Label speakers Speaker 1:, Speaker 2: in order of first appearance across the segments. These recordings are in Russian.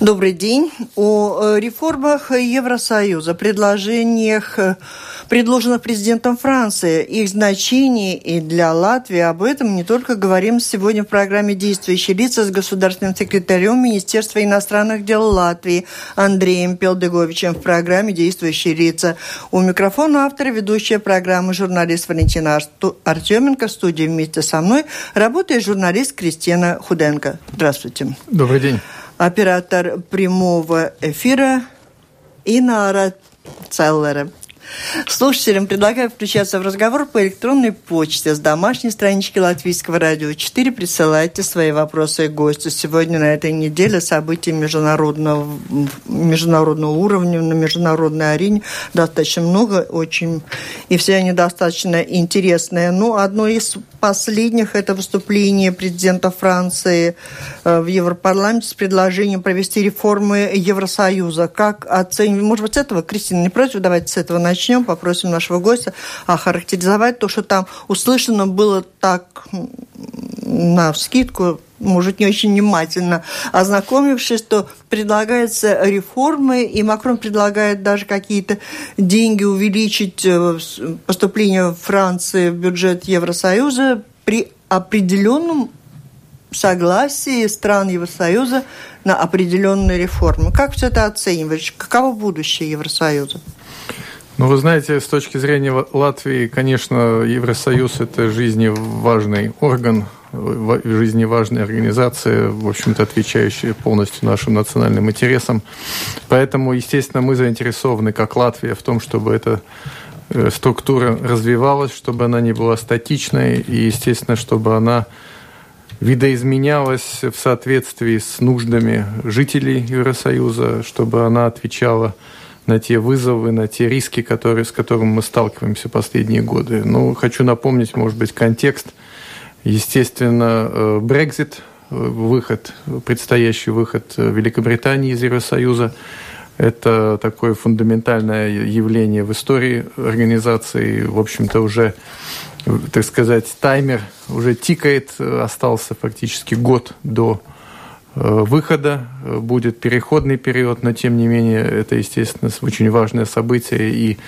Speaker 1: Добрый день. О реформах Евросоюза, предложениях, предложенных президентом Франции, их значении и для Латвии. Об этом не только говорим сегодня в программе «Действующие лица» с государственным секретарем Министерства иностранных дел Латвии Андреем Пелдеговичем в программе «Действующие лица». У микрофона автора ведущая программы журналист Валентина Артеменко в студии вместе со мной работает журналист Кристина Худенко. Здравствуйте.
Speaker 2: Добрый день
Speaker 1: оператор прямого эфира Инара Целлера. Слушателям предлагаю включаться в разговор по электронной почте с домашней странички Латвийского радио 4. Присылайте свои вопросы гостю. Сегодня на этой неделе события международного, международного уровня, на международной арене достаточно много, очень, и все они достаточно интересные. Ну, одно из последних – это выступление президента Франции э, в Европарламенте с предложением провести реформы Евросоюза. Как оценивать? Может быть, с этого, Кристина, не против? Давайте с этого начнем. Попросим нашего гостя охарактеризовать то, что там услышано было так на вскидку, может, не очень внимательно, ознакомившись, что предлагаются реформы, и Макрон предлагает даже какие-то деньги увеличить э, поступление Франции в бюджет Евросоюза при определенном согласии стран Евросоюза на определенные реформы. Как все это оцениваешь? Каково будущее Евросоюза?
Speaker 2: Ну, вы знаете, с точки зрения Латвии, конечно, Евросоюз – это жизненно важный орган, в жизни важная организация, в общем-то, отвечающая полностью нашим национальным интересам. Поэтому, естественно, мы заинтересованы, как Латвия, в том, чтобы эта э, структура развивалась, чтобы она не была статичной, и, естественно, чтобы она видоизменялась в соответствии с нуждами жителей Евросоюза, чтобы она отвечала на те вызовы, на те риски, которые, с которыми мы сталкиваемся последние годы. Ну, хочу напомнить, может быть, контекст. Естественно, Брекзит, э, выход, предстоящий выход Великобритании из Евросоюза, это такое фундаментальное явление в истории организации. В общем-то, уже, так сказать, таймер уже тикает. Остался фактически год до Э, выхода, э, будет переходный период, но тем не менее это, естественно, очень важное событие и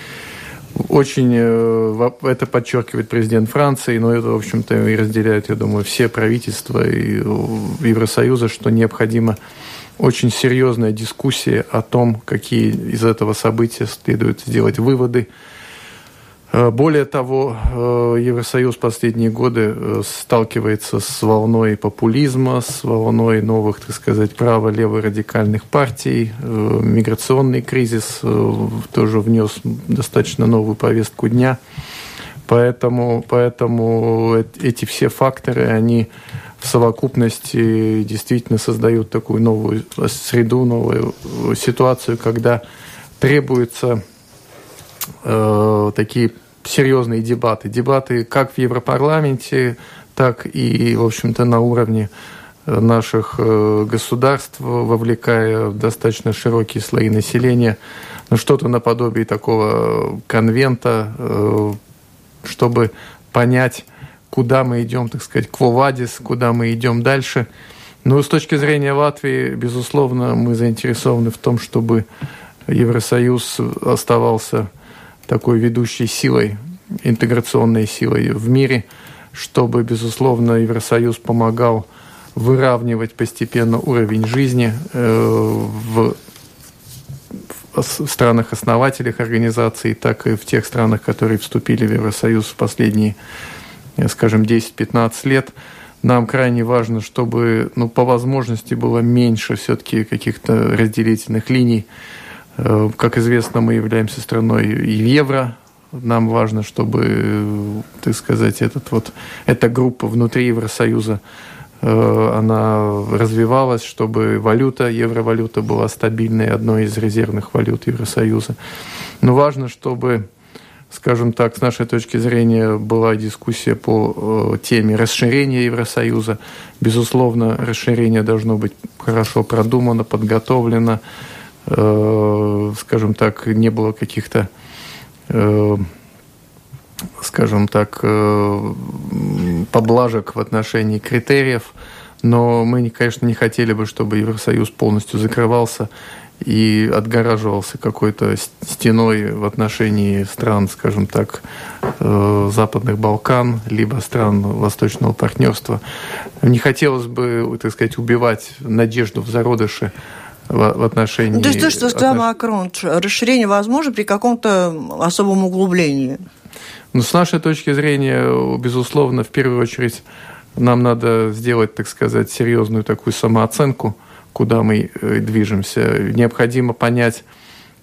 Speaker 2: очень э, это подчеркивает президент Франции, но это, в общем-то, и разделяют, я думаю, все правительства и Евросоюза, что необходима очень серьезная дискуссия о том, какие из этого события следует сделать выводы, Э, более того, э, Евросоюз последние годы э, сталкивается с волной популизма, с волной новых, так сказать, право-лево радикальных партий. Миграционный кризис тоже внес достаточно новую повестку дня. Поэтому, поэтому эти все факторы, они в совокупности действительно создают такую новую среду, новую ситуацию, когда требуется э, такие серьезные дебаты. Дебаты как в Европарламенте, так и, в общем-то, на уровне э, наших э, государств, вовлекая достаточно широкие слои населения, ну, что-то наподобие такого конвента, э, чтобы понять, куда мы идем, так сказать, квовадис, куда мы идем дальше. Но с точки зрения Латвии, безусловно, мы заинтересованы в том, чтобы Евросоюз оставался такой ведущей силой, интеграционной силой в мире, чтобы, безусловно, Евросоюз помогал выравнивать постепенно уровень жизни э, в странах-основателях организации, так и в тех странах, которые вступили в Евросоюз в последние, э, скажем, 10-15 лет. Нам крайне важно, чтобы ну, по возможности было меньше все-таки каких-то разделительных линий, как известно, мы являемся страной евро. Нам важно, чтобы, так сказать, этот вот, эта группа внутри Евросоюза э, она развивалась, чтобы валюта, евровалюта была стабильной, одной из резервных валют Евросоюза. Но важно, чтобы, скажем так, с нашей точки зрения была дискуссия по э, теме расширения Евросоюза. Безусловно, расширение должно быть хорошо продумано, подготовлено, Э, скажем так, не было каких-то, э, скажем так, э, поблажек в отношении критериев, но мы, конечно, не хотели бы, чтобы Евросоюз полностью закрывался и отгораживался какой-то стеной в отношении стран, скажем так, э, Западных Балкан, либо стран Восточного партнерства. Не хотелось бы, так сказать, убивать надежду в зародыше в, отношении... Ну,
Speaker 1: то есть то, что сказал. Макрон, расширение возможно при каком-то особом углублении?
Speaker 2: Ну, с нашей точки зрения, безусловно, в первую очередь нам надо сделать, так сказать, серьезную такую самооценку, куда мы э, движемся. Необходимо понять,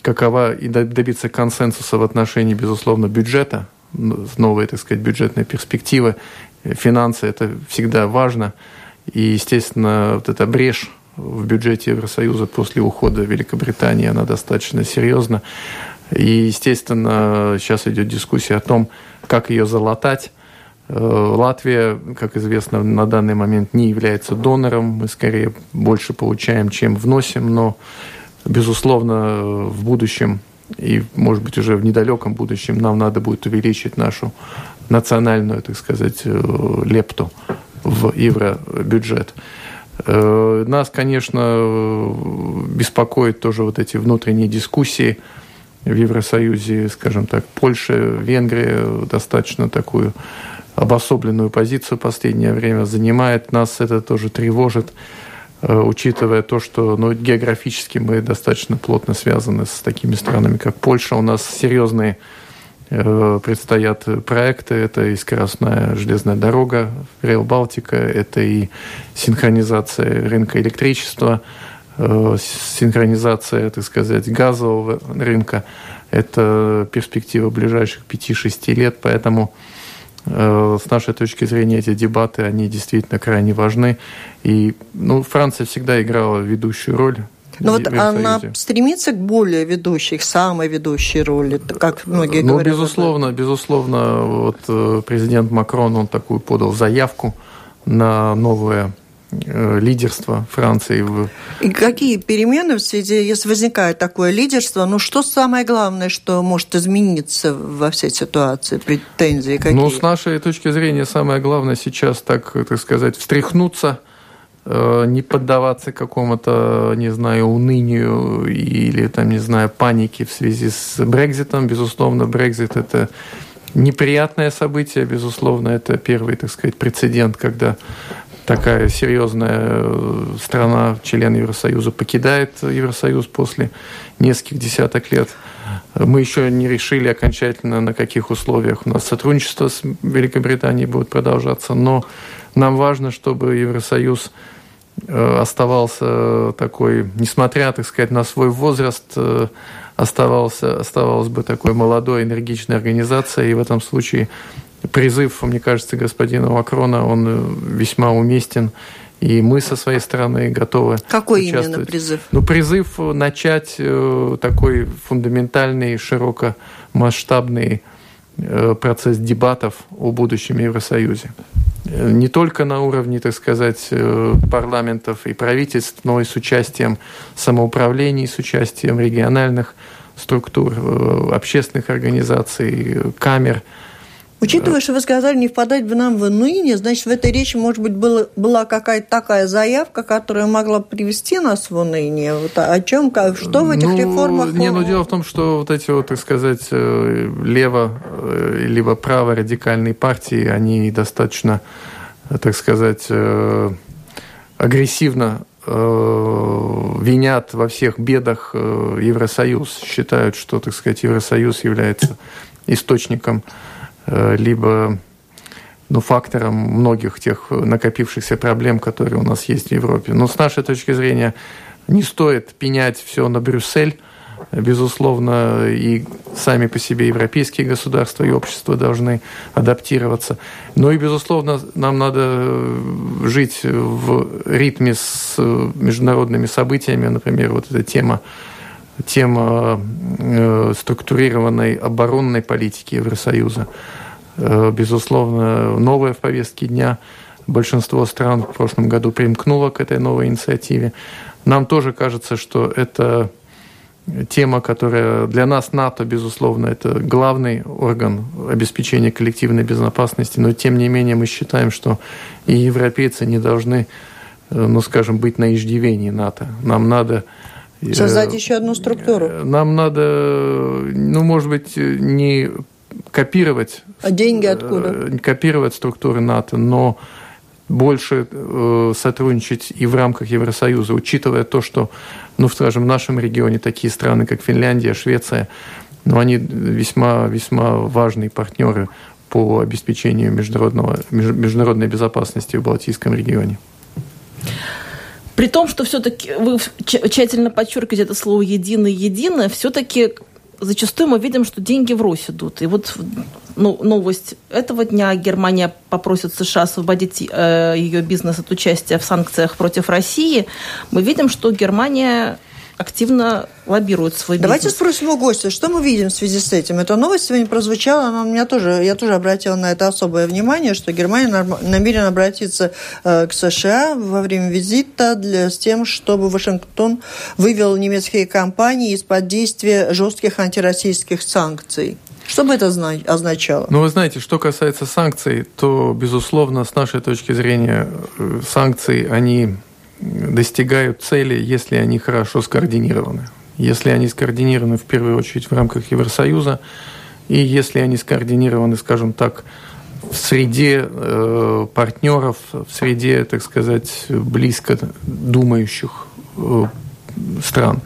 Speaker 2: какова и добиться консенсуса в отношении, безусловно, бюджета, новой, так сказать, бюджетной перспективы. Финансы – это всегда важно. И, естественно, вот эта брешь в бюджете Евросоюза после ухода Великобритании, она достаточно серьезна. И, естественно, сейчас идет дискуссия о том, как ее залатать. Э, Латвия, как известно, на данный момент не является донором. Мы скорее больше получаем, чем вносим. Но, безусловно, в будущем и, может быть, уже в недалеком будущем нам надо будет увеличить нашу национальную, так сказать, э, лепту в евробюджет. Э, нас, конечно, беспокоит тоже вот эти внутренние дискуссии в Евросоюзе, скажем так, Польша, Венгрия достаточно такую обособленную позицию в последнее время занимает. Нас это тоже тревожит, э, учитывая то, что ну, географически мы достаточно плотно связаны с такими странами, как Польша. У нас серьезные Э, предстоят проекты. Это и скоростная железная дорога, Рейл Балтика, это и синхронизация рынка электричества, э, синхронизация, так сказать, газового рынка. Это перспектива ближайших 5-6 лет, поэтому э, с нашей точки зрения эти дебаты, они действительно крайне важны. И ну, Франция всегда играла ведущую роль
Speaker 1: но вот она стремится к более ведущей, к самой ведущей роли, как многие
Speaker 2: ну,
Speaker 1: говорят.
Speaker 2: безусловно, безусловно, вот э, президент Макрон, он такую подал заявку на новое э, лидерство Франции.
Speaker 1: И какие перемены в связи, если возникает такое лидерство, ну что самое главное, что может измениться во всей ситуации, претензии какие?
Speaker 2: Ну, с нашей точки зрения, самое главное сейчас, так, так сказать, встряхнуться – не поддаваться какому-то, не знаю, унынию или, там, не знаю, панике в связи с Брекзитом. Безусловно, Брекзит – это неприятное событие, безусловно, это первый, так сказать, прецедент, когда такая серьезная э, страна, член Евросоюза, покидает Евросоюз после нескольких десяток лет. Мы еще не решили окончательно, на каких условиях у нас сотрудничество с Великобританией будет продолжаться, но нам важно, чтобы Евросоюз Э, оставался такой, несмотря, так сказать, на свой возраст, э, оставался, оставалась бы такой молодой, энергичной организацией. И в этом случае призыв, мне кажется, господина Макрона, он э, весьма уместен. И мы со своей стороны готовы
Speaker 1: Какой именно призыв?
Speaker 2: Ну, призыв начать такой фундаментальный, широкомасштабный процесс дебатов о будущем Евросоюзе не только на уровне, так сказать, э, парламентов и правительств, но и с участием самоуправлений, с участием региональных структур, э, общественных организаций, камер –
Speaker 1: Учитывая, что вы сказали, не впадать бы нам в уныние, значит, в этой речи, может быть, было, была какая-то такая заявка, которая могла привести нас в уныние. Вот о чем, как, что в этих
Speaker 2: ну,
Speaker 1: реформах?
Speaker 2: Не, ну дело в том, что вот эти вот, так сказать, э, лево, э, либо право радикальные партии, они достаточно, так сказать, э, агрессивно винят во всех бедах Евросоюз, считают, что, так сказать, Евросоюз является источником либо ну, фактором многих тех накопившихся проблем, которые у нас есть в Европе. Но с нашей точки зрения не стоит пенять все на Брюссель. Безусловно, и сами по себе европейские государства и общества должны адаптироваться. Но и, безусловно, нам надо жить в ритме с международными событиями. Например, вот эта тема тема э, структурированной оборонной политики Евросоюза. Э, безусловно, новая в повестке дня. Большинство стран в прошлом году примкнуло к этой новой инициативе. Нам тоже кажется, что это тема, которая для нас НАТО, безусловно, это главный орган обеспечения коллективной безопасности, но тем не менее мы считаем, что и европейцы не должны ну, скажем, быть на иждивении НАТО. Нам надо
Speaker 1: Создать еще одну структуру.
Speaker 2: Нам надо, ну, может быть, не копировать...
Speaker 1: А деньги откуда?
Speaker 2: Копировать структуры НАТО, но больше э, сотрудничать и в рамках Евросоюза, учитывая то, что, ну, скажем, в нашем регионе такие страны, как Финляндия, Швеция, ну, они весьма, весьма важные партнеры по обеспечению международного, международной безопасности в Балтийском регионе.
Speaker 3: При том, что все-таки вы тщательно подчеркиваете это слово «единое», «единое», все-таки зачастую мы видим, что деньги врозь идут. И вот ну, новость этого дня. Германия попросит США освободить э, ее бизнес от участия в санкциях против России. Мы видим, что Германия активно лоббируют свой
Speaker 1: бизнес. Давайте спросим у гостя, что мы видим в связи с этим. Эта новость сегодня прозвучала, но меня тоже, я тоже обратила на это особое внимание, что Германия намерена обратиться э, к США во время визита для, с тем, чтобы Вашингтон вывел немецкие компании из-под действия жестких антироссийских санкций. Что бы это означало?
Speaker 2: Ну, вы знаете, что касается санкций, то, безусловно, с нашей точки зрения, э, санкции, они достигают цели, если они хорошо скоординированы. Если они скоординированы в первую очередь в рамках Евросоюза, и если они скоординированы, скажем так, в среде э, партнеров, в среде, так сказать, близко думающих э, стран.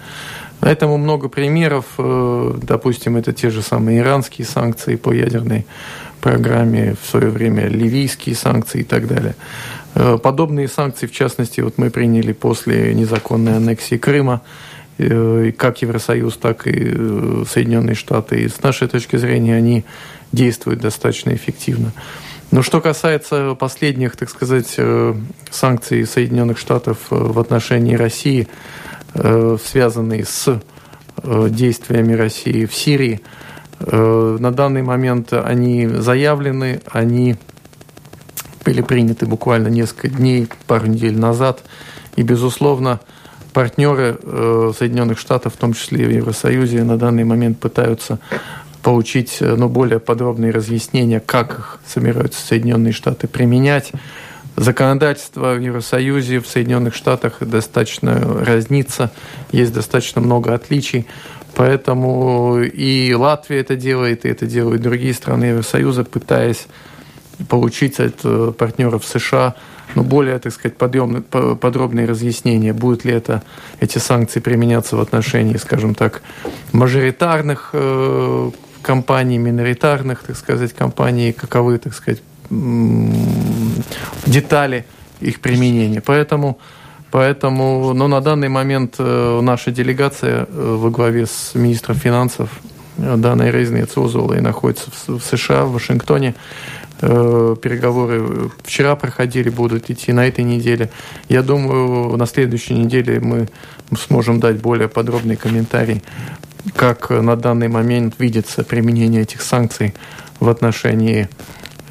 Speaker 2: Поэтому много примеров, э, допустим, это те же самые иранские санкции по ядерной программе, в свое время ливийские санкции и так далее. Э, подобные санкции, в частности, вот мы приняли после незаконной аннексии Крыма, э, как Евросоюз, так и э, Соединенные Штаты. И с нашей точки зрения они действуют достаточно эффективно. Но что касается последних, так сказать, санкций Соединенных Штатов в отношении России, связанные с действиями России в Сирии, на данный момент они заявлены, они были приняты буквально несколько дней, пару недель назад. И, безусловно, партнеры э, Соединенных Штатов, в том числе и в Евросоюзе, на данный момент пытаются получить э, ну, более подробные разъяснения, как их собираются Соединенные Штаты применять. Законодательство в Евросоюзе, в Соединенных Штатах достаточно разнится, есть достаточно много отличий. Поэтому и Латвия это делает, и это делают другие страны Евросоюза, пытаясь получить от э, партнеров США ну, более, так сказать, подъемные, подробные разъяснения, будут ли это, эти санкции применяться в отношении, скажем так, мажоритарных э, компаний, миноритарных, так сказать, компаний, каковы, так сказать, детали их применения. Поэтому, поэтому но на данный момент э, наша делегация э, во главе с министром финансов Даной Рейзной Цузулой находится в, в США, в Вашингтоне. Э, переговоры вчера проходили, будут идти на этой неделе. Я думаю, на следующей неделе мы сможем дать более подробный комментарий, как на данный момент видится применение этих санкций в отношении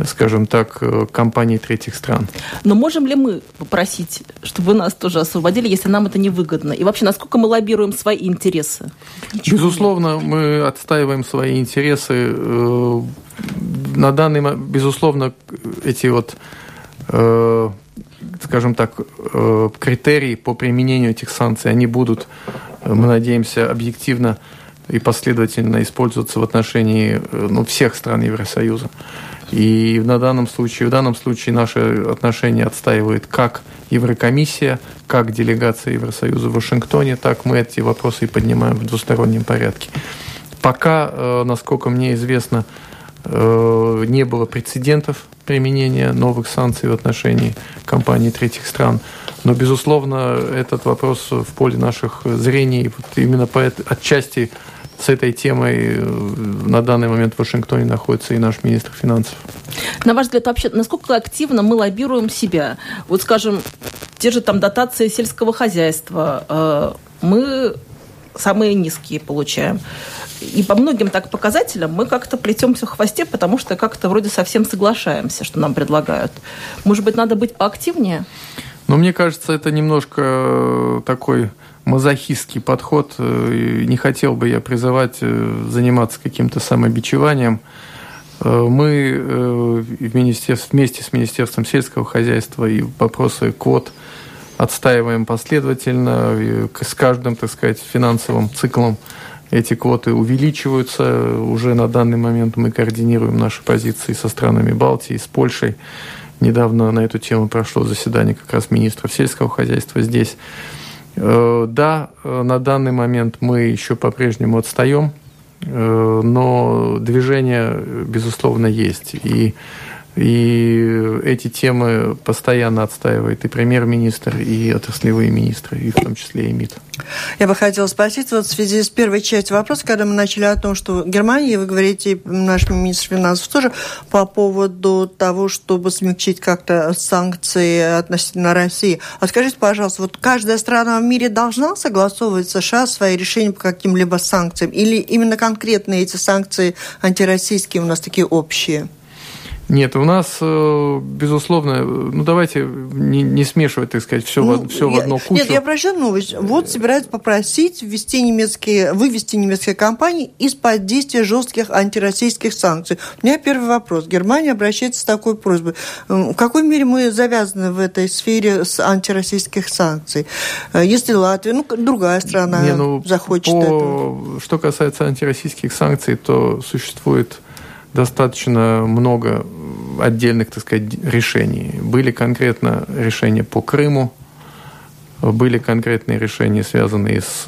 Speaker 2: скажем так, э, компаний третьих стран.
Speaker 3: Но можем ли мы попросить, чтобы нас тоже освободили, если нам это невыгодно? И вообще, насколько мы лоббируем свои интересы?
Speaker 2: Ничего Безусловно, нет. мы отстаиваем свои интересы. Э, на данный момент, безусловно, эти вот э, скажем так, критерии по применению этих санкций, они будут, мы надеемся, объективно и последовательно использоваться в отношении ну, всех стран Евросоюза. И на данном случае, в данном случае наши отношения отстаивает как Еврокомиссия, как делегация Евросоюза в Вашингтоне, так мы эти вопросы и поднимаем в двустороннем порядке. Пока, э, насколько мне известно, э, не было прецедентов применения новых санкций в отношении компаний третьих стран. Но, безусловно, этот вопрос в поле наших зрений. Вот именно по отчасти с этой темой э, на данный момент в Вашингтоне находится и наш министр финансов.
Speaker 3: На ваш взгляд, вообще, насколько активно мы лоббируем себя? Вот, скажем, те же там дотации сельского хозяйства, э, мы самые низкие получаем. И по многим так показателям мы как-то плетемся в хвосте, потому что как-то вроде совсем соглашаемся, что нам предлагают. Может быть, надо быть поактивнее?
Speaker 2: Ну, мне кажется, это немножко такой мазохистский подход. Э, не хотел бы я призывать э, заниматься каким-то самобичеванием. Э, мы в министерстве, вместе с Министерством сельского хозяйства и вопросы квот отстаиваем последовательно. С каждым, так сказать, финансовым циклом эти квоты увеличиваются. Уже на данный момент мы координируем наши позиции со странами Балтии, с Польшей. Недавно на эту тему прошло заседание как раз министров сельского хозяйства здесь. Э, да, э, на данный момент мы еще по-прежнему отстаем, э, но движение, безусловно, есть. И и эти темы постоянно отстаивает и премьер-министр, и отраслевые министры, и в том числе и МИД.
Speaker 1: Я бы хотела спросить, вот в связи с первой частью вопроса, когда мы начали о том, что Германия, вы говорите, наш министр финансов тоже, по поводу того, чтобы смягчить как-то санкции относительно России. А скажите, пожалуйста, вот каждая страна в мире должна согласовывать США свои решения по каким-либо санкциям? Или именно конкретно эти санкции антироссийские у нас такие общие?
Speaker 2: Нет, у нас, э, безусловно, ну давайте не, не смешивать, так сказать, все, ну, в, все я, в одну кучу.
Speaker 1: Нет, я прочитала новость. Вот собираются попросить ввести немецкие, вывести немецкие компании из-под действия жестких антироссийских санкций. У меня первый вопрос. Германия обращается с такой просьбой. В какой мере мы завязаны в этой сфере с антироссийских санкций? Э, если Латвия, ну, другая страна не, ну, захочет по... этого.
Speaker 2: Что касается антироссийских санкций, то существует достаточно много отдельных, так сказать, решений. Были конкретно решения по Крыму, были конкретные решения, связанные с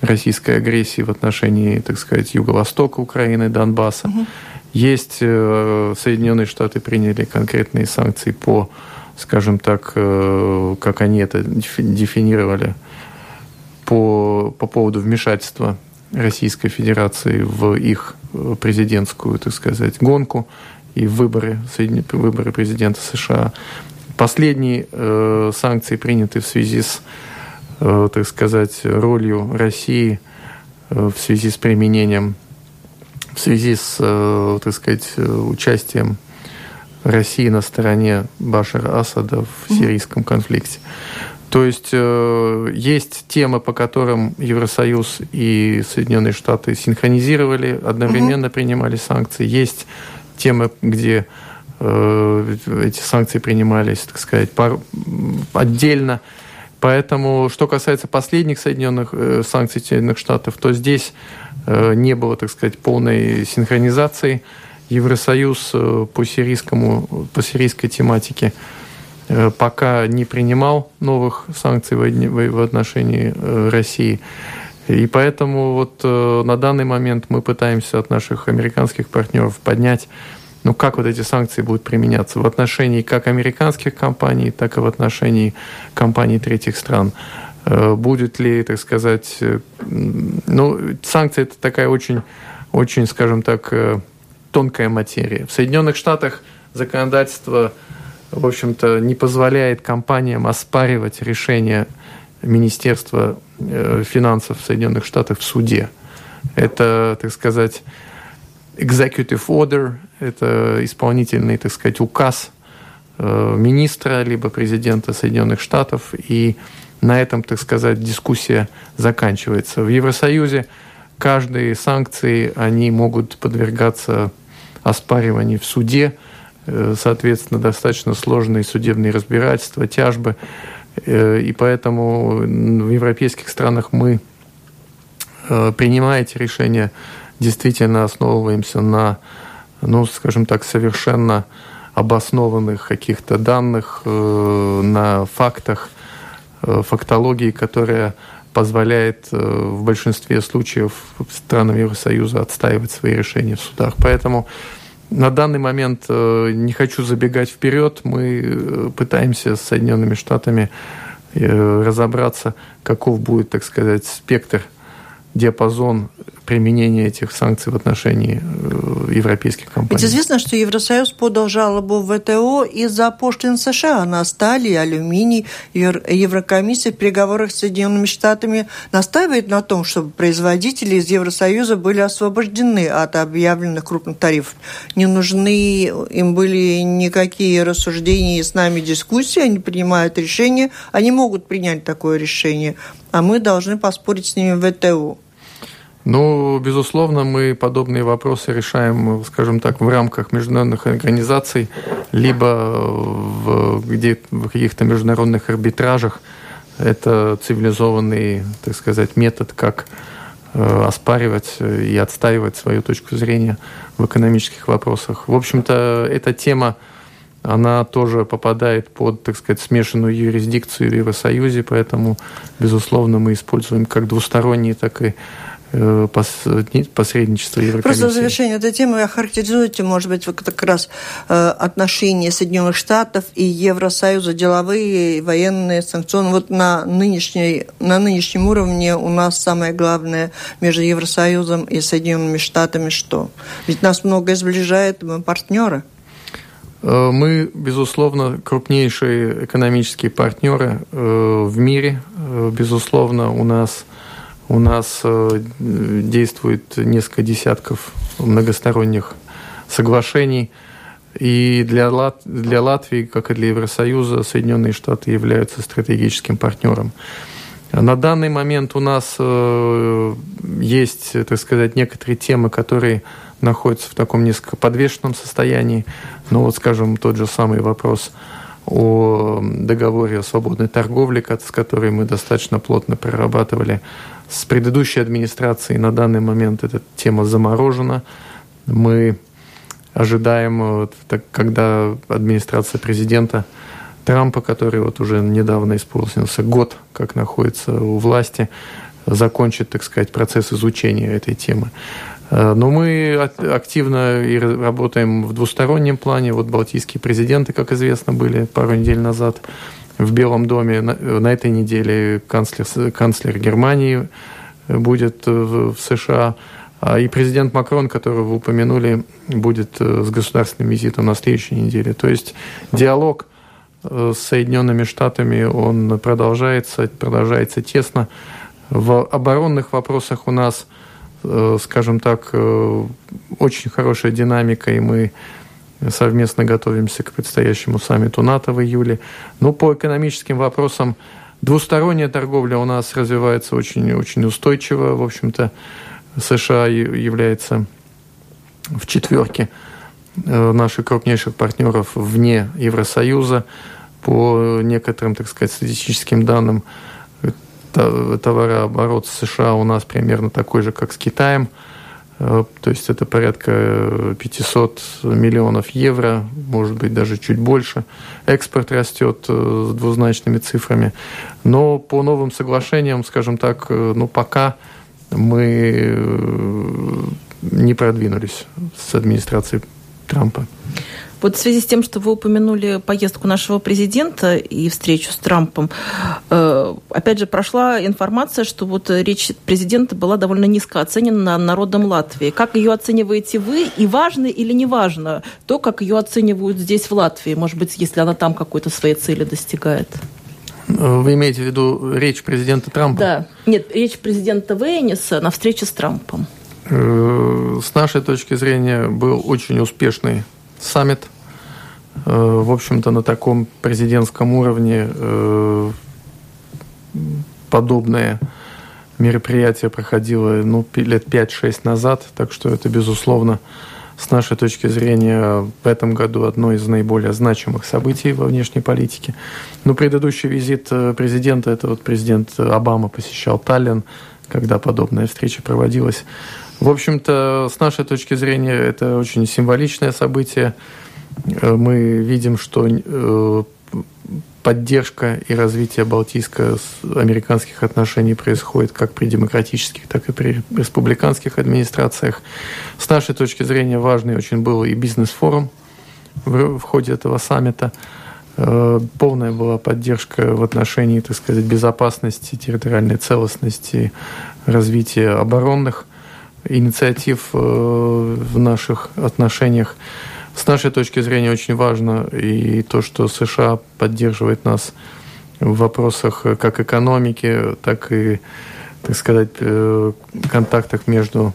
Speaker 2: российской агрессией в отношении, так сказать, Юго-Востока Украины, Донбасса. Угу. Есть э, Соединенные Штаты приняли конкретные санкции по, скажем так, э, как они это дефинировали, по, по поводу вмешательства Российской Федерации в их э, президентскую, так сказать, гонку и выборы, выборы президента США. Последние э, санкции приняты в связи с, э, так сказать, ролью России э, в связи с применением, в связи с, э, так сказать, участием России на стороне Башара Асада в сирийском конфликте. То есть э, есть темы, по которым Евросоюз и Соединенные Штаты синхронизировали, одновременно угу. принимали санкции. Есть темы, где э, эти санкции принимались, так сказать, пар, отдельно. Поэтому, что касается последних Соединенных э, санкций Соединенных Штатов, то здесь э, не было, так сказать, полной синхронизации. Евросоюз э, по, сирийскому, по сирийской тематике Э, пока не принимал новых санкций в отношении э, России. И поэтому вот э, на данный момент мы пытаемся от наших американских партнеров поднять, ну как вот эти санкции будут применяться в отношении как американских компаний, так и в отношении компаний третьих стран. Будет ли, так сказать, ну санкции это такая очень, очень, скажем так, тонкая материя. В Соединенных Штатах законодательство в общем-то, не позволяет компаниям оспаривать решение Министерства э, финансов Соединенных Штатов в суде. Это, так сказать, executive order, это исполнительный, так сказать, указ э, министра либо президента Соединенных Штатов, и на этом, так сказать, дискуссия заканчивается. В Евросоюзе каждые санкции, они могут подвергаться оспариванию в суде, соответственно, достаточно сложные судебные разбирательства, тяжбы. Э, и поэтому в европейских странах мы, э, принимая эти решения, действительно основываемся на, ну, скажем так, совершенно обоснованных каких-то данных, на фактах, фактологии, которая позволяет в большинстве случаев странам Евросоюза отстаивать свои решения в судах. Поэтому на данный момент э, не хочу забегать вперед. Мы э, пытаемся с Соединенными Штатами э, разобраться, каков будет, так сказать, спектр, диапазон применения этих санкций в отношении э, европейских компаний.
Speaker 1: Ведь известно, что Евросоюз подал жалобу в ВТО из-за пошлин США на стали, алюминий. Еврокомиссия в переговорах с Соединенными Штатами настаивает на том, чтобы производители из Евросоюза были освобождены от объявленных крупных тарифов. Не нужны им были никакие рассуждения и с нами дискуссии, они принимают решение, они могут принять такое решение, а мы должны поспорить с ними в ВТО.
Speaker 2: Ну, безусловно, мы подобные вопросы решаем, скажем так, в рамках международных организаций, либо в, где, в каких-то международных арбитражах. Это цивилизованный, так сказать, метод, как э, оспаривать и отстаивать свою точку зрения в экономических вопросах. В общем-то, эта тема, она тоже попадает под, так сказать, смешанную юрисдикцию в Евросоюзе, поэтому, безусловно, мы используем как двусторонние, так и посредничества Еврокомиссии.
Speaker 1: Просто в завершение этой темы охарактеризуйте, может быть, вот как раз э, отношения Соединенных Штатов и Евросоюза, деловые, военные, санкционные. Вот на, нынешней, на нынешнем уровне у нас самое главное между Евросоюзом и Соединенными Штатами что? Ведь нас многое сближает, мы партнеры.
Speaker 2: Э, мы, безусловно, крупнейшие экономические партнеры в мире. Безусловно, у нас у нас э, действует несколько десятков многосторонних соглашений. И для, Лат... для Латвии, как и для Евросоюза, Соединенные Штаты являются стратегическим партнером. На данный момент у нас э, есть, так сказать, некоторые темы, которые находятся в таком несколько подвешенном состоянии. Ну вот, скажем, тот же самый вопрос о договоре о свободной торговле, с которой мы достаточно плотно прорабатывали с предыдущей администрацией на данный момент эта тема заморожена. Мы ожидаем, вот, так, когда администрация президента Трампа, который вот уже недавно исполнился год, как находится у власти, закончит, так сказать, процесс изучения этой темы. Э, но мы активно и работаем в двустороннем плане. Вот балтийские президенты, как известно, были пару недель назад в Белом доме. На, на этой неделе канцлер, канцлер Германии будет в, в США. А и президент Макрон, которого вы упомянули, будет э, с государственным визитом на следующей неделе. То есть диалог э, с Соединенными Штатами, он продолжается, продолжается тесно. В оборонных вопросах у нас, э, скажем так, очень хорошая динамика, и мы Совместно готовимся к предстоящему саммиту НАТО в июле. Но по экономическим вопросам двусторонняя торговля у нас развивается очень, очень устойчиво. В общем-то, США является в четверке э, наших крупнейших партнеров вне Евросоюза. По некоторым, так сказать, статистическим данным, товарооборот США у нас примерно такой же, как с Китаем – Э, то есть это порядка 500 миллионов евро, может быть даже чуть больше. Экспорт растет э, с двузначными цифрами. Но по новым соглашениям, скажем так, э, ну пока мы не продвинулись с администрацией Трампа.
Speaker 3: Вот в связи с тем, что вы упомянули поездку нашего президента и встречу с Трампом, э, опять же, прошла информация, что вот речь президента была довольно низко оценена народом Латвии. Как ее оцениваете вы? И важно или не важно то, как ее оценивают здесь, в Латвии? Может быть, если она там какой-то своей цели достигает?
Speaker 2: Вы имеете в виду речь президента Трампа?
Speaker 3: Да. Нет, речь президента Вейниса на встрече с Трампом.
Speaker 2: Э, с нашей точки зрения был очень успешный саммит. Э, в общем-то, на таком президентском уровне э, подобное мероприятие проходило ну, лет 5-6 назад, так что это, безусловно, с нашей точки зрения, в этом году одно из наиболее значимых событий во внешней политике. Но предыдущий визит э, президента, это вот президент Обама посещал Таллин, когда подобная встреча проводилась. В общем-то, с нашей точки зрения, это очень символичное событие. Э, мы видим, что э, поддержка и развитие балтийско-американских отношений происходит как при демократических, так и при республиканских администрациях. С нашей точки зрения важный очень был и бизнес-форум в, ходе этого саммита. Э, полная была поддержка в отношении, так сказать, безопасности, территориальной целостности, развития оборонных инициатив э, в наших отношениях. С нашей точки зрения очень важно и то, что США поддерживает нас в вопросах как экономики, так и, так сказать, э, контактах между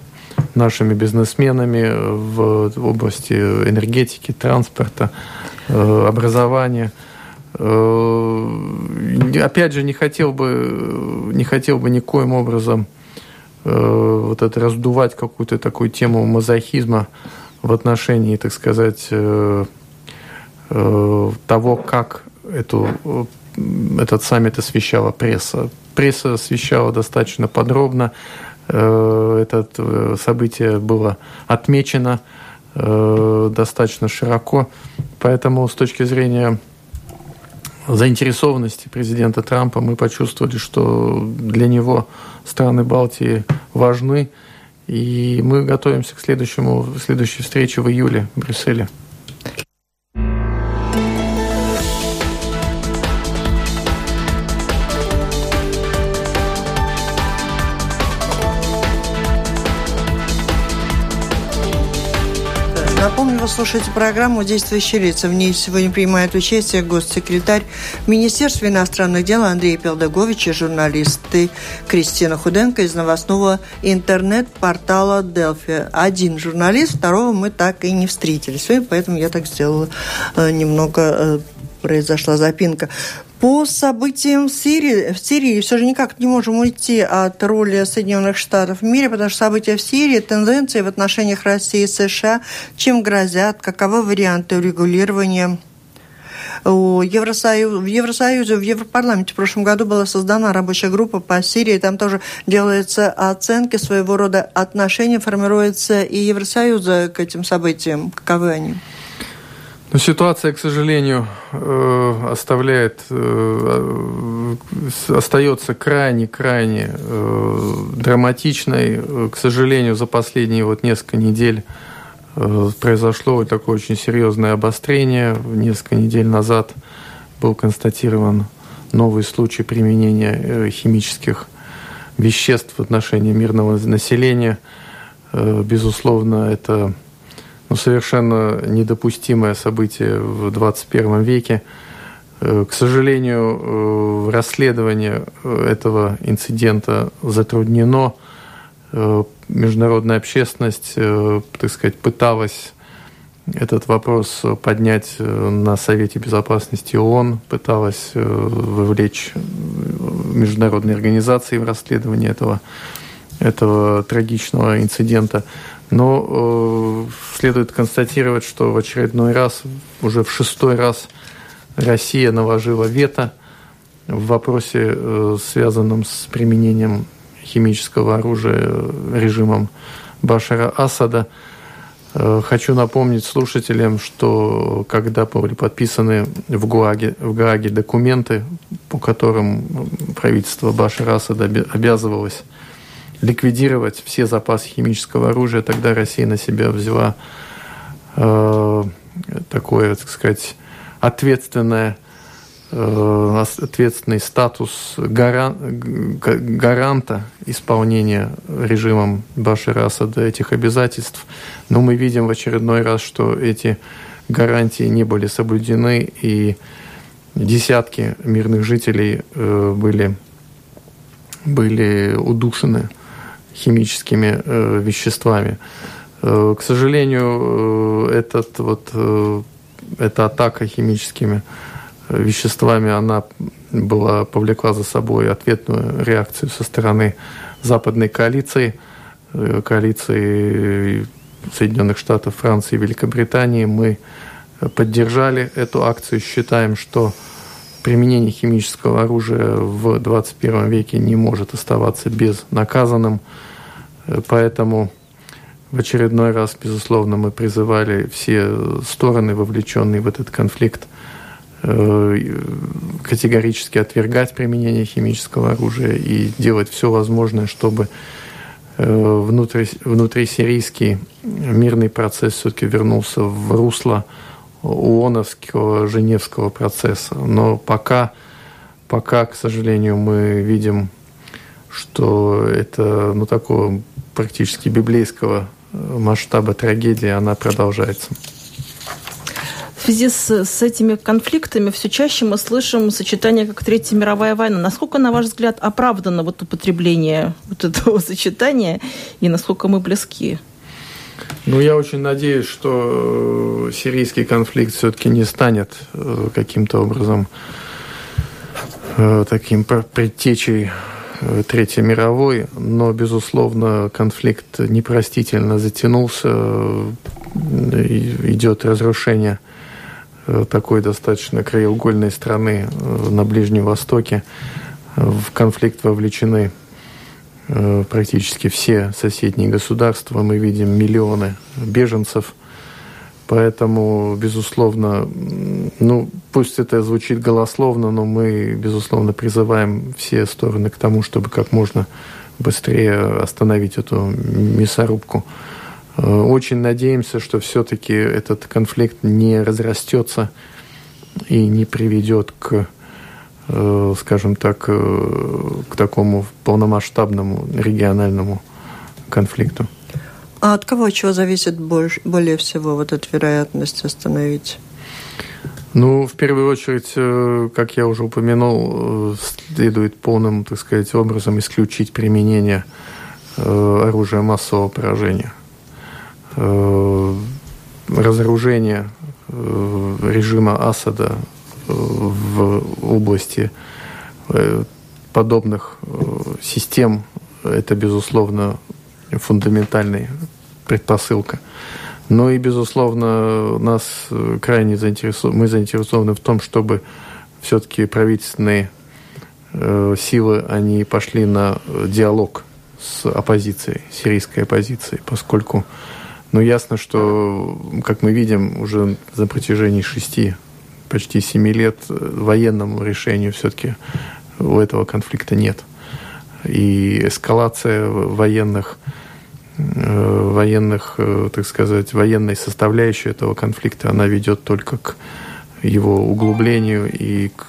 Speaker 2: нашими бизнесменами в области энергетики, транспорта, э, образования. Опять же, не хотел бы, не хотел бы никоим образом вот это раздувать какую-то такую тему мазохизма в отношении, так сказать, того, как эту, этот саммит освещала пресса. Пресса освещала достаточно подробно. Это событие было отмечено достаточно широко. Поэтому с точки зрения заинтересованности президента Трампа мы почувствовали, что для него страны Балтии важны, и мы готовимся к следующему, следующей встрече в июле в Брюсселе.
Speaker 1: Слушаете программу «Действующие лица». В ней сегодня принимает участие госсекретарь Министерства иностранных дел Андрей Пелдагович и журналисты Кристина Худенко из новостного интернет-портала «Делфи». Один журналист, второго мы так и не встретили сегодня, поэтому я так сделала э, немного э, произошла запинка. По событиям в Сирии, в Сирии все же никак не можем уйти от роли Соединенных Штатов в мире, потому что события в Сирии, тенденции в отношениях России и США, чем грозят, каковы варианты урегулирования в Евросоюзе, в Европарламенте в прошлом году была создана рабочая группа по Сирии. Там тоже делаются оценки своего рода отношений, формируется и Евросоюз к этим событиям. Каковы они?
Speaker 2: Но ситуация, к сожалению, э, оставляет, э, остается крайне-крайне э, драматичной. К сожалению, за последние вот несколько недель произошло такое очень серьезное обострение. Несколько недель назад был констатирован новый случай применения химических веществ в отношении мирного населения. Безусловно, это ну, совершенно недопустимое событие в 21 веке. Э, к сожалению, э, расследование э, этого инцидента затруднено. Международная общественность, так сказать, пыталась этот вопрос поднять на Совете Безопасности ООН, пыталась вовлечь международные организации в расследование этого, этого трагичного инцидента. Но э, следует констатировать, что в очередной раз, уже в шестой раз Россия наложила вето в вопросе, э, связанном с применением химического оружия режимом Башара Асада. Э, хочу напомнить слушателям, что когда были подписаны в Гааге, в Гааге документы, по которым правительство Башара Асада обязывалось ликвидировать все запасы химического оружия. Тогда Россия на себя взяла э, такое, так сказать, ответственное э, ответственный статус гаран, гаранта исполнения режимом Башара Асада этих обязательств. Но мы видим в очередной раз, что эти гарантии не были соблюдены, и десятки мирных жителей э, были, были удушены химическими э, веществами. Э, к сожалению, э, этот вот, э, эта атака химическими э, веществами, она была, повлекла за собой ответную реакцию со стороны западной коалиции, э, коалиции Соединенных Штатов, Франции и Великобритании. Мы поддержали эту акцию, считаем, что применение химического оружия в 21 веке не может оставаться безнаказанным. Поэтому в очередной раз, безусловно, мы призывали все стороны, вовлеченные в этот конфликт, э, категорически отвергать применение химического оружия и делать все возможное, чтобы э, внутри, внутрисирийский мирный процесс все-таки вернулся в русло ООНовского Женевского процесса. Но пока, пока, к сожалению, мы видим, что это ну, такого практически библейского э, масштаба трагедии, она продолжается.
Speaker 3: В связи с, с этими конфликтами все чаще мы слышим сочетание как Третья мировая война. Насколько, на ваш взгляд, оправдано вот употребление вот этого сочетания и насколько мы близки?
Speaker 2: Ну, я очень надеюсь, что э, сирийский конфликт все-таки не станет э, каким-то образом э, таким предтечей Третьей мировой, но, безусловно, конфликт непростительно затянулся, идет разрушение такой достаточно краеугольной страны на Ближнем Востоке. В конфликт вовлечены практически все соседние государства. Мы видим миллионы беженцев – Поэтому, безусловно, ну, пусть это звучит голословно, но мы, безусловно, призываем все стороны к тому, чтобы как можно быстрее остановить эту мясорубку. Э, очень надеемся, что все-таки этот конфликт не разрастется и не приведет к, э, скажем так, э, к такому полномасштабному региональному конфликту.
Speaker 1: А от кого чего зависит больше, более всего вот эта вероятность остановить?
Speaker 2: Ну, в первую очередь, э, как я уже упомянул, э, следует полным, так сказать, образом исключить применение э, оружия массового поражения. Разоружение режима Асада в области подобных систем – это, безусловно, фундаментальный предпосылка. Ну и, безусловно, нас крайне заинтересованы, мы заинтересованы в том, чтобы все-таки правительственные э, силы, они пошли на диалог с оппозицией, сирийской оппозицией, поскольку, ну, ясно, что, как мы видим, уже за протяжении шести, почти семи лет военному решению все-таки у этого конфликта нет. И эскалация военных Э, военных, э, так сказать, военной составляющей этого конфликта, она ведет только к его углублению и к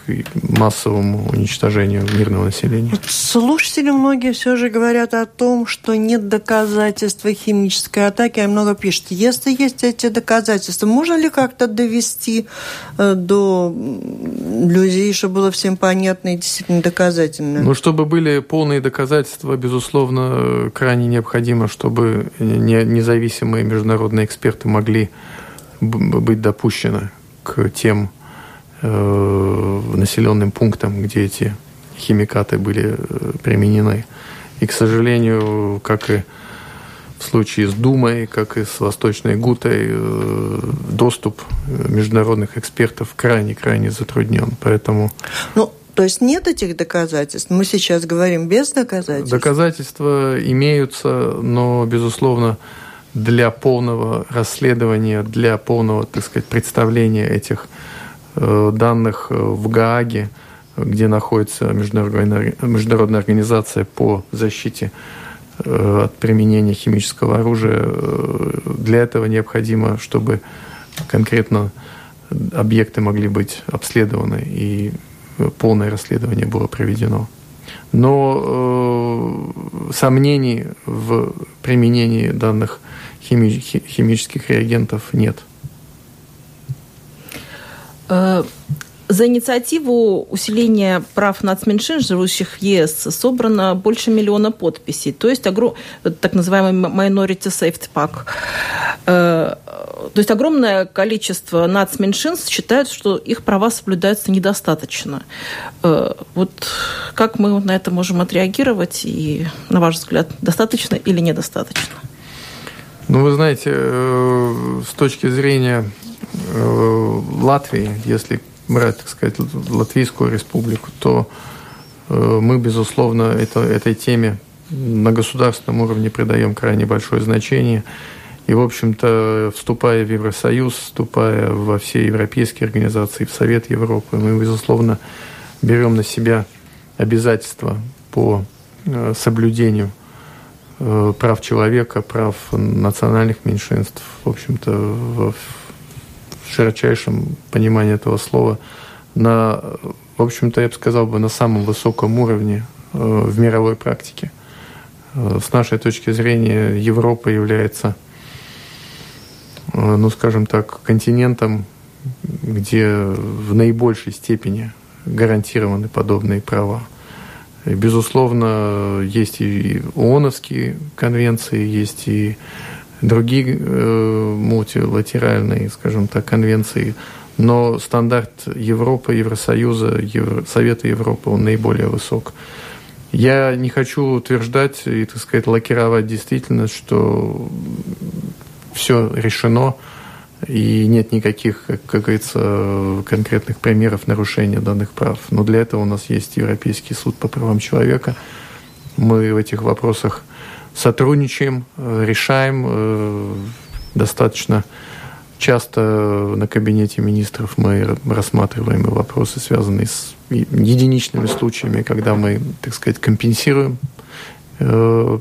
Speaker 2: массовому уничтожению мирного населения.
Speaker 1: Слушатели многие все же говорят о том, что нет доказательств химической атаки, а много пишут. Если есть эти доказательства, можно ли как-то довести э, до людей, чтобы было всем понятно и действительно доказательно?
Speaker 2: Ну, чтобы были полные доказательства, безусловно, крайне необходимо, чтобы независимые международные эксперты могли быть допущены к тем э, населенным пунктам, где эти химикаты были э, применены. И, к сожалению, как и в случае с Думой, как и с Восточной Гутой, э, доступ международных экспертов крайне-крайне затруднен. Поэтому...
Speaker 1: Ну, то есть нет этих доказательств? Мы сейчас говорим без доказательств?
Speaker 2: Доказательства имеются, но, безусловно, для полного расследования, для полного, так сказать, представления этих э, данных э, в Гааге, где находится международная, организация по защите э, от применения химического оружия. Для этого необходимо, чтобы конкретно объекты могли быть обследованы и полное расследование было проведено. Но э, сомнений в применении данных хими химических реагентов нет.
Speaker 3: За инициативу усиления прав нацменьшин, живущих в ЕС, собрано больше миллиона подписей. То есть огром... так называемый Minority Safety Pack. Э, то есть огромное количество нацменьшин считают, что их права соблюдаются недостаточно. Э, вот как мы на это можем отреагировать? И, на ваш взгляд, достаточно или недостаточно?
Speaker 2: Ну, вы знаете, э, с точки зрения Латвии, если брать, так сказать, Латвийскую республику, то э, мы, безусловно, это, этой теме на государственном уровне придаем крайне большое значение. И, в общем-то, вступая в Евросоюз, вступая во все европейские организации, в Совет Европы, мы, безусловно, берем на себя обязательства по соблюдению – Э, прав человека, прав национальных меньшинств, в общем-то, широчайшем понимании этого слова, на, в общем-то, я бы сказал бы, на самом высоком уровне э, в мировой практике. Э, с нашей точки зрения Европа является, ну, скажем так, континентом, где в наибольшей степени гарантированы подобные права. Безусловно, есть и ООНовские конвенции, есть и другие э, мультилатеральные, скажем так, конвенции, но стандарт Европы, Евросоюза, Евро, Совета Европы, он наиболее высок. Я не хочу утверждать и, так сказать, лакировать действительность, что все решено, и нет никаких, как, как говорится, конкретных примеров нарушения данных прав. Но для этого у нас есть Европейский суд по правам человека. Мы в этих вопросах сотрудничаем, э, решаем э, достаточно часто на кабинете министров мы рассматриваем вопросы, связанные с единичными случаями, когда мы, так сказать, компенсируем э,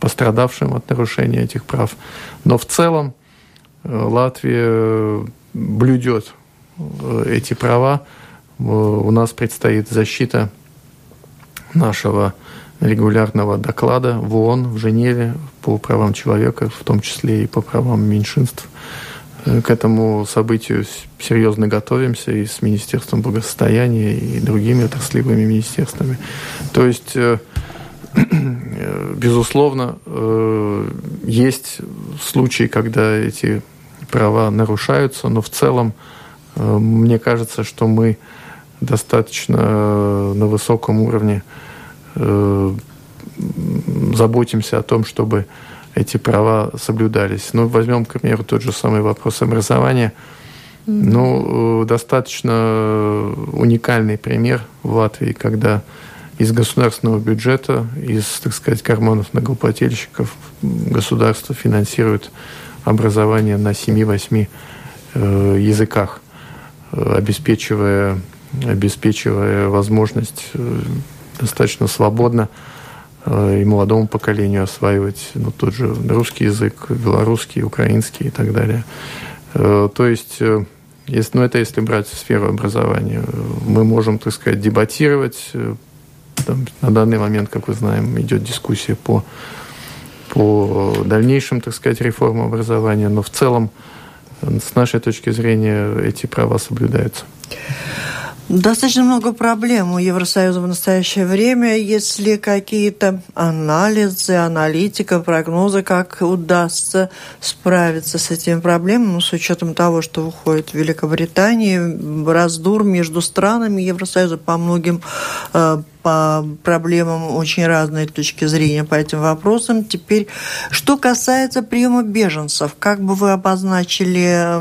Speaker 2: пострадавшим от нарушения этих прав. Но в целом Латвия блюдет эти права. У нас предстоит защита нашего регулярного доклада в ООН, в Женеве по правам человека, в том числе и по правам меньшинств. Э, к этому событию серьезно готовимся и с Министерством благосостояния, и другими отраслевыми министерствами. То есть, э, безусловно, э, есть случаи, когда эти права нарушаются, но в целом мне кажется, что мы достаточно на высоком уровне заботимся о том, чтобы эти права соблюдались. Ну, возьмем, к примеру, тот же самый вопрос образования. Ну, э, достаточно уникальный пример в Латвии, когда из государственного бюджета, из, так сказать, карманов налогоплательщиков государство финансирует образование на 7-8 э, языках, э, обеспечивая, обеспечивая возможность э, достаточно свободно Э, и молодому поколению осваивать ну, тот же русский язык, белорусский, украинский и так далее. Э, то есть, э, если, ну, это если брать сферу образования, мы можем, так сказать, дебатировать. Там, на данный момент, как вы знаем, идет дискуссия по, по дальнейшим, так сказать, реформам образования, но в целом, с нашей точки зрения, эти права соблюдаются.
Speaker 1: Достаточно много проблем у Евросоюза в настоящее время. Если какие-то анализы, аналитика, прогнозы, как удастся справиться с этими проблемами, ну, с учетом того, что выходит Великобритания, раздур между странами Евросоюза по многим э, по проблемам очень разные точки зрения по этим вопросам. Теперь, что касается приема беженцев, как бы вы обозначили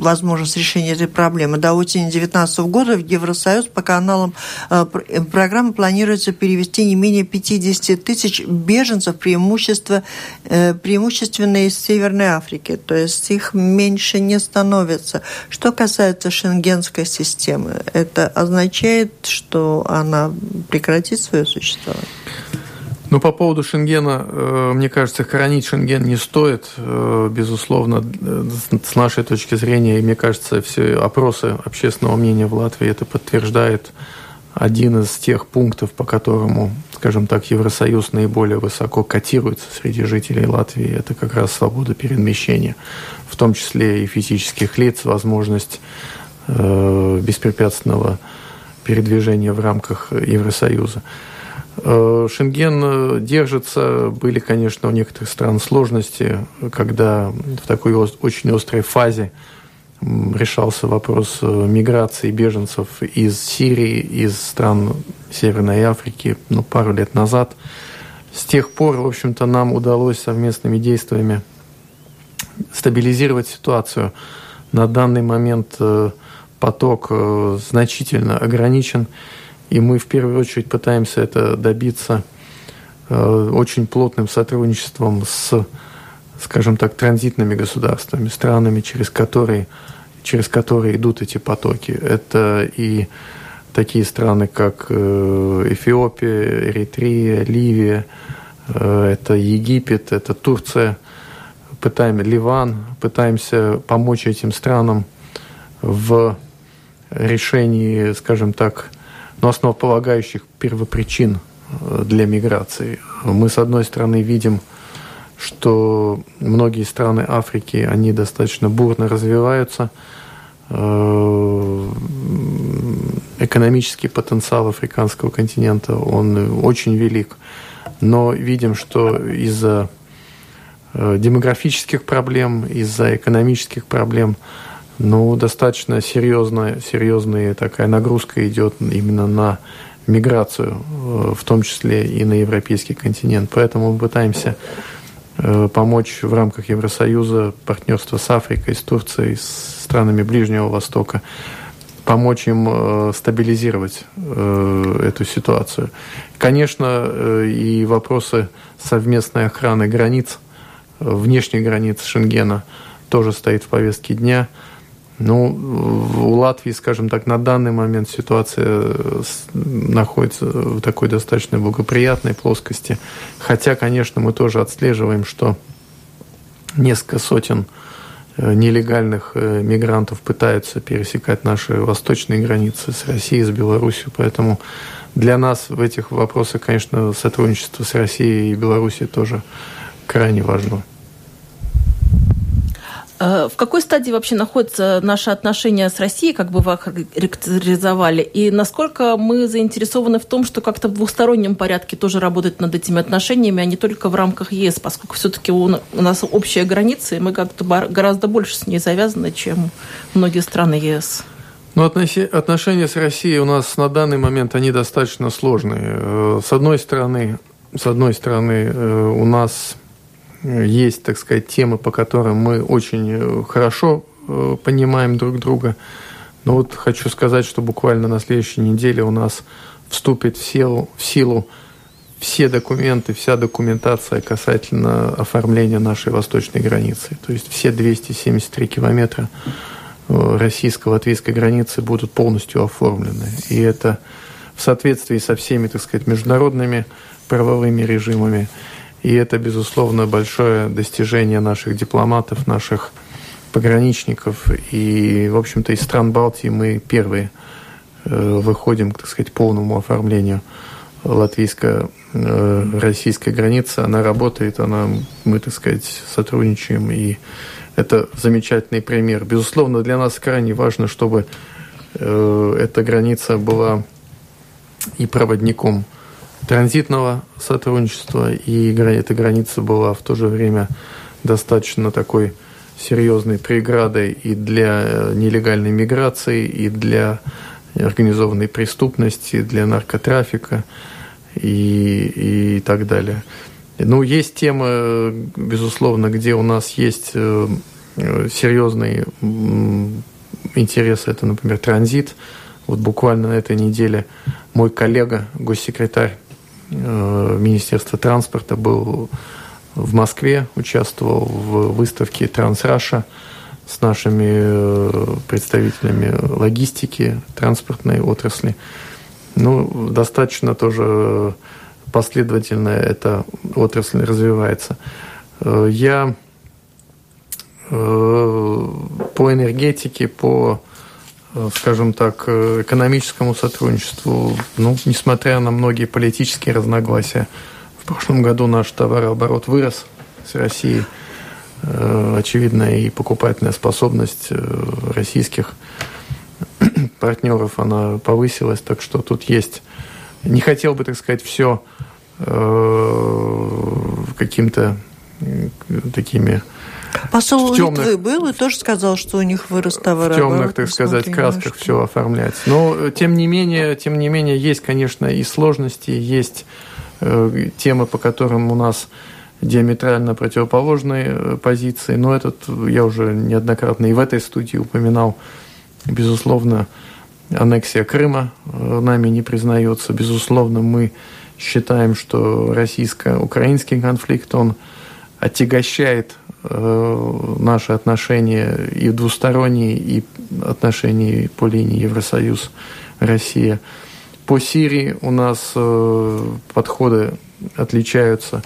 Speaker 1: возможность решения этой проблемы? До осени 2019 года в Евросоюз по каналам э, программы планируется перевести не менее 50 тысяч беженцев, преимущество, э, преимущественно из Северной Африки. То есть их меньше не становится. Что касается шенгенской системы, это означает, что она прекратит свое существование?
Speaker 2: Ну, по поводу Шенгена, э, мне кажется, хранить Шенген не стоит. Э, безусловно, э, с нашей точки зрения, и мне кажется, все опросы общественного мнения в Латвии это подтверждает один из тех пунктов, по которому, скажем так, Евросоюз наиболее высоко котируется среди жителей Латвии. Это как раз свобода перемещения, в том числе и физических лиц, возможность беспрепятственного передвижения в рамках Евросоюза. Э, Шенген э, держится, были, конечно, у некоторых стран сложности, когда в такой очень острой фазе решался вопрос э, миграции беженцев из Сирии, из стран Северной Африки ну, пару лет назад. С тех пор, в общем-то, нам удалось совместными действиями стабилизировать ситуацию. На данный момент поток э, значительно ограничен, и мы в первую очередь пытаемся это добиться э, очень плотным сотрудничеством с, скажем так, транзитными государствами, странами, через которые, через которые идут эти потоки. Это и такие страны, как э, Эфиопия, Эритрея, Ливия, это Египет, это Турция, пытаемся, Ливан, пытаемся помочь этим странам в решении, скажем так, ну, основополагающих первопричин э, для миграции. Мы, с одной стороны, видим, что многие страны Африки, они достаточно бурно развиваются. Э, экономический потенциал африканского континента, он очень велик. Но видим, что из-за э, демографических проблем, из-за экономических проблем ну, достаточно серьезная, серьезная такая нагрузка идет именно на миграцию, в том числе и на европейский континент. Поэтому мы пытаемся помочь в рамках Евросоюза, партнерства с Африкой, с Турцией, с странами Ближнего Востока, помочь им стабилизировать эту ситуацию. Конечно, и вопросы совместной охраны границ, внешних границ Шенгена тоже стоит в повестке дня – ну, у Латвии, скажем так, на данный момент ситуация э, находится в такой достаточно благоприятной плоскости. Хотя, конечно, мы тоже отслеживаем, что несколько сотен э, нелегальных э, мигрантов пытаются пересекать наши восточные границы с Россией, с Беларусью. Поэтому для нас в этих вопросах, конечно, сотрудничество с Россией и Беларусью тоже крайне важно.
Speaker 3: Э, в какой стадии вообще находятся наши отношения с Россией, как бы вы характеризовали, и насколько мы заинтересованы в том, что как-то в двустороннем порядке тоже работать над этими отношениями, а не только в рамках ЕС, поскольку все-таки у нас общая граница, и мы как-то гораздо больше с ней завязаны, чем многие страны ЕС.
Speaker 2: Ну, отношения с Россией у нас на данный момент, они достаточно сложные. Э, с одной стороны, с одной стороны, э, у нас есть, так сказать, темы, по которым мы очень э, хорошо э, понимаем друг друга. Но вот хочу сказать, что буквально на следующей неделе у нас вступит в силу, в силу все документы, вся документация касательно оформления нашей восточной границы. То есть все 273 километра э, российско-латвийской границы будут полностью оформлены. И это в соответствии со всеми, так сказать, международными правовыми режимами. И это, безусловно, большое достижение наших дипломатов, наших пограничников. И, в общем-то, из стран Балтии мы первые э, выходим, так сказать, к полному оформлению латвийско-российской границы. Она работает, она, мы, так сказать, сотрудничаем. И это замечательный пример. Безусловно, для нас крайне важно, чтобы э, эта граница была и проводником транзитного сотрудничества, и эта граница была в то же время достаточно такой серьезной преградой и для э, нелегальной миграции, и для организованной преступности, для наркотрафика и, и так далее. Ну, есть темы, безусловно, где у нас есть э, серьезный интерес, это, например, транзит. Вот буквально на этой неделе мой коллега, госсекретарь Э, Министерства транспорта был в Москве, участвовал в выставке Трансраша с нашими э, представителями логистики, транспортной отрасли. Ну, достаточно тоже последовательно эта отрасль развивается. Э, я по энергетике, по Э, скажем так, э, экономическому сотрудничеству, ну, несмотря на многие политические разногласия. В прошлом году наш товарооборот вырос с Россией. Э, очевидно, и покупательная способность российских партнеров, она повысилась, так что тут есть... Не хотел бы, так сказать, все каким-то такими
Speaker 1: Посол темных, Литвы был и тоже сказал, что у них вырос товар.
Speaker 2: В темных, так сказать, красках все оформляется. Но, тем не менее, тем не менее, есть, конечно, и сложности, есть э, темы, по которым у нас диаметрально противоположные э, позиции. Но этот я уже неоднократно и в этой студии упоминал. Безусловно, аннексия Крыма э, нами не признается. Безусловно, мы считаем, что российско-украинский конфликт, он отягощает Э, наши отношения и двусторонние, и отношения по линии Евросоюз-Россия. По Сирии у нас э, подходы отличаются.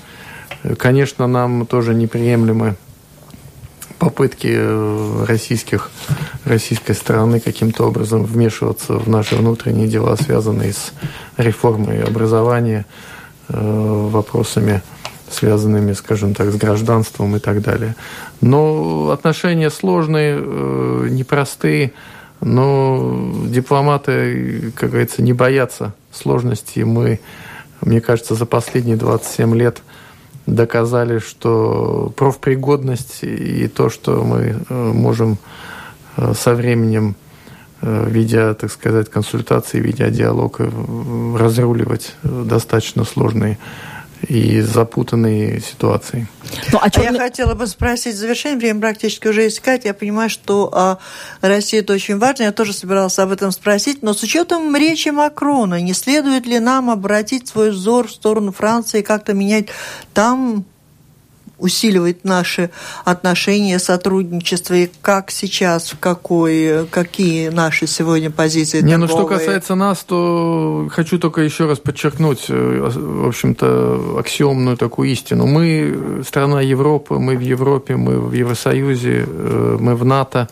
Speaker 2: Конечно, нам тоже неприемлемы попытки э, российских, российской стороны каким-то образом вмешиваться в наши внутренние дела, связанные с реформой образования, вопросами связанными, скажем так, с гражданством и так далее. Но отношения сложные, э, непростые, но дипломаты, как говорится, не боятся сложностей. Мы, мне кажется, за последние 27 лет доказали, что профпригодность и то, что мы э, можем э, со временем ведя, так сказать, консультации, ведя диалог, разруливать достаточно сложные и запутанные ситуации.
Speaker 1: Ну, а, черный... а я хотела бы спросить, завершение время практически уже искать. Я понимаю, что а, Россия это очень важно. Я тоже собиралась об этом спросить. Но с учетом речи Макрона, не следует ли нам обратить свой взор в сторону Франции, как-то менять там усиливать наши отношения, сотрудничество, и как сейчас, в какой, какие наши сегодня позиции
Speaker 2: Не, торговые? ну что касается нас, то хочу только еще раз подчеркнуть, э, в общем-то, аксиомную такую истину. Мы страна Европы, мы в Европе, мы в Евросоюзе, э, мы в НАТО,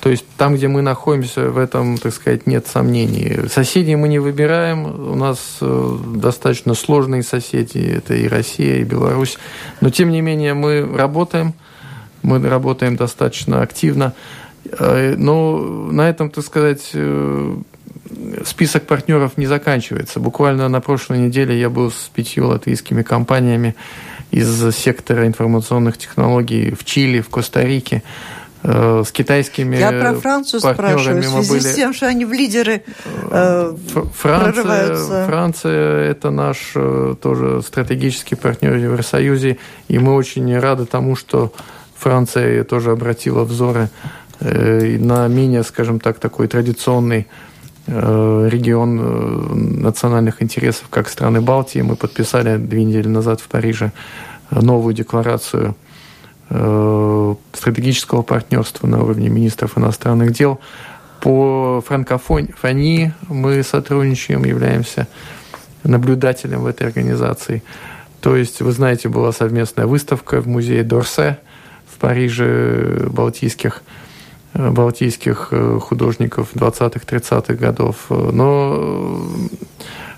Speaker 2: то есть там, где мы находимся, в этом, так сказать, нет сомнений. Соседей мы не выбираем. У нас э, достаточно сложные соседи. Это и Россия, и Беларусь. Но, тем не менее, мы работаем. Мы работаем достаточно активно. Э, но на этом, так сказать, э, список партнеров не заканчивается. Буквально на прошлой неделе я был с пятью латвийскими компаниями из сектора информационных технологий в Чили, в Коста-Рике. Э, с китайскими
Speaker 1: Я про Францию спрашиваю, в связи были... с тем, что они в лидеры э,
Speaker 2: Франция, прорываются. Франция – это наш э, тоже стратегический партнер в Евросоюзе, и мы очень рады тому, что Франция тоже обратила взоры э, на менее, скажем так, такой традиционный э, регион национальных интересов, как страны Балтии. Мы подписали две недели назад в Париже новую декларацию – стратегического партнерства на уровне министров иностранных дел. По франкофонии мы сотрудничаем, являемся наблюдателем в этой организации. То есть, вы знаете, была совместная выставка в музее Дорсе в Париже балтийских, э, балтийских э, художников 20-30-х годов. Но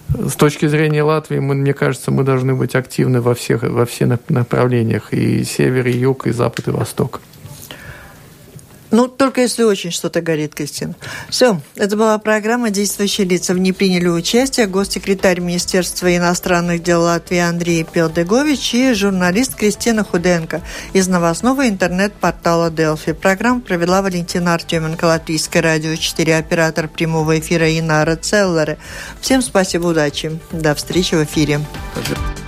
Speaker 2: с точки зрения Латвии, мы, мне кажется, мы должны быть активны во всех, во всех направлениях, и север, и юг, и запад, и восток.
Speaker 1: Ну, только если очень что-то горит, Кристина. Все, это была программа «Действующие лица». В ней приняли участие госсекретарь Министерства иностранных дел Латвии Андрей Пелдегович и журналист Кристина Худенко из новостного интернет-портала «Делфи». Программу провела Валентина Артеменко, Латвийское радио 4, оператор прямого эфира Инара Целлеры. Всем спасибо, удачи. До встречи в эфире. Спасибо.